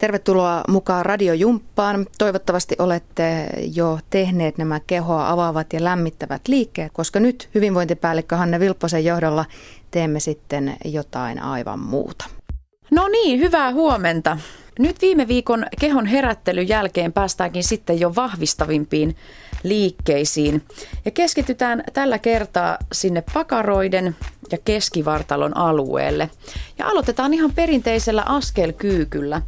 Tervetuloa mukaan Radiojumppaan. Toivottavasti olette jo tehneet nämä kehoa avaavat ja lämmittävät liikkeet, koska nyt hyvinvointipäällikkö Hanne Vilpposen johdolla teemme sitten jotain aivan muuta. No niin, hyvää huomenta. Nyt viime viikon kehon herättelyn jälkeen päästäänkin sitten jo vahvistavimpiin liikkeisiin. Ja keskitytään tällä kertaa sinne pakaroiden ja keskivartalon alueelle. Ja aloitetaan ihan perinteisellä askelkyykyllä.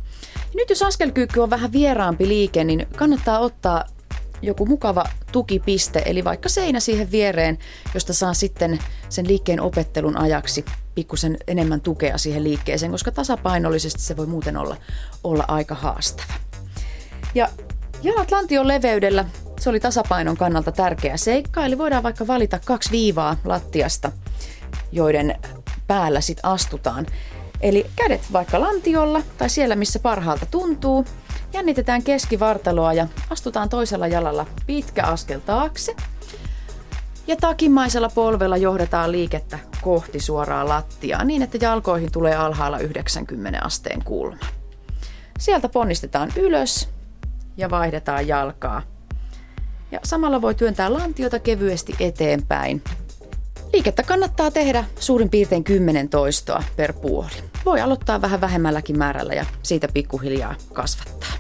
Nyt jos askelkyykky on vähän vieraampi liike, niin kannattaa ottaa joku mukava tukipiste, eli vaikka seinä siihen viereen, josta saa sitten sen liikkeen opettelun ajaksi pikkusen enemmän tukea siihen liikkeeseen, koska tasapainollisesti se voi muuten olla, olla aika haastava. Ja jalat lantion leveydellä, se oli tasapainon kannalta tärkeä seikka, eli voidaan vaikka valita kaksi viivaa lattiasta, joiden päällä sitten astutaan. Eli kädet vaikka lantiolla tai siellä, missä parhaalta tuntuu. Jännitetään keskivartaloa ja astutaan toisella jalalla pitkä askel taakse. Ja takimaisella polvella johdetaan liikettä kohti suoraa lattiaa niin, että jalkoihin tulee alhaalla 90 asteen kulma. Sieltä ponnistetaan ylös ja vaihdetaan jalkaa. Ja samalla voi työntää lantiota kevyesti eteenpäin Liikettä kannattaa tehdä suurin piirtein 10 toistoa per puoli. Voi aloittaa vähän vähemmälläkin määrällä ja siitä pikkuhiljaa kasvattaa.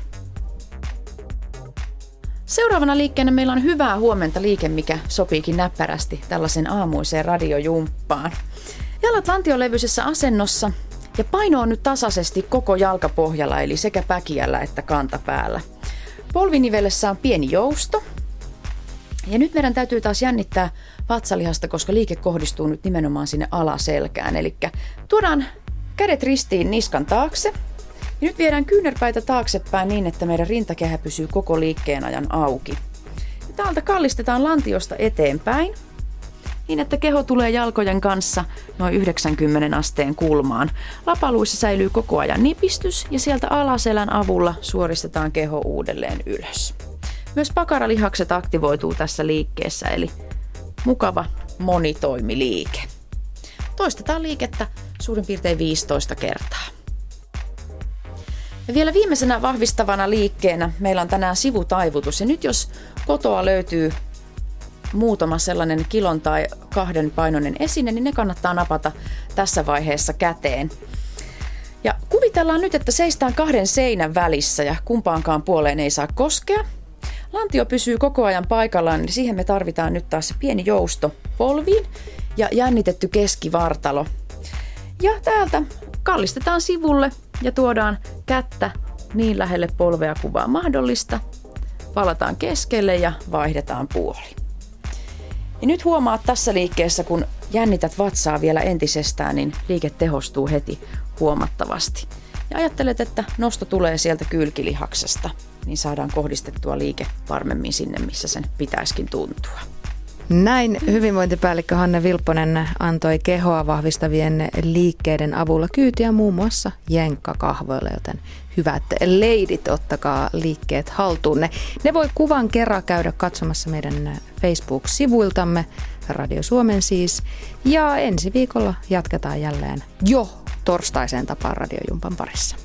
Seuraavana liikkeenä meillä on hyvää huomenta liike, mikä sopiikin näppärästi tällaisen aamuiseen radiojumppaan. Jalat lantiolevyisessä asennossa ja paino on nyt tasaisesti koko jalkapohjalla, eli sekä päkiällä että kantapäällä. Polvinivelessä on pieni jousto. Ja nyt meidän täytyy taas jännittää vatsalihasta, koska liike kohdistuu nyt nimenomaan sinne alaselkään. Eli tuodaan kädet ristiin niskan taakse. Ja nyt viedään kyynärpäitä taaksepäin niin, että meidän rintakehä pysyy koko liikkeen ajan auki. Ja täältä kallistetaan lantiosta eteenpäin niin, että keho tulee jalkojen kanssa noin 90 asteen kulmaan. Lapaluissa säilyy koko ajan nipistys ja sieltä alaselän avulla suoristetaan keho uudelleen ylös. Myös pakaralihakset aktivoituu tässä liikkeessä, eli mukava monitoimiliike. Toistetaan liikettä suurin piirtein 15 kertaa. Ja vielä viimeisenä vahvistavana liikkeenä meillä on tänään sivutaivutus. Ja nyt jos kotoa löytyy muutama sellainen kilon tai kahden painoinen esine, niin ne kannattaa napata tässä vaiheessa käteen. Ja kuvitellaan nyt, että seistään kahden seinän välissä ja kumpaankaan puoleen ei saa koskea. Lantio pysyy koko ajan paikallaan, niin siihen me tarvitaan nyt taas pieni jousto polviin ja jännitetty keskivartalo. Ja täältä kallistetaan sivulle ja tuodaan kättä niin lähelle polvea kuin mahdollista. Palataan keskelle ja vaihdetaan puoli. Ja nyt huomaat tässä liikkeessä, kun jännität vatsaa vielä entisestään, niin liike tehostuu heti huomattavasti. Ja ajattelet, että nosto tulee sieltä kylkilihaksesta niin saadaan kohdistettua liike varmemmin sinne, missä sen pitäisikin tuntua. Näin hyvinvointipäällikkö Hanne Vilpponen antoi kehoa vahvistavien liikkeiden avulla kyytiä muun muassa jenkkakahvoille, joten hyvät leidit, ottakaa liikkeet haltuunne. Ne voi kuvan kerran käydä katsomassa meidän Facebook-sivuiltamme, Radio Suomen siis, ja ensi viikolla jatketaan jälleen jo torstaiseen tapaan Radiojumpan parissa.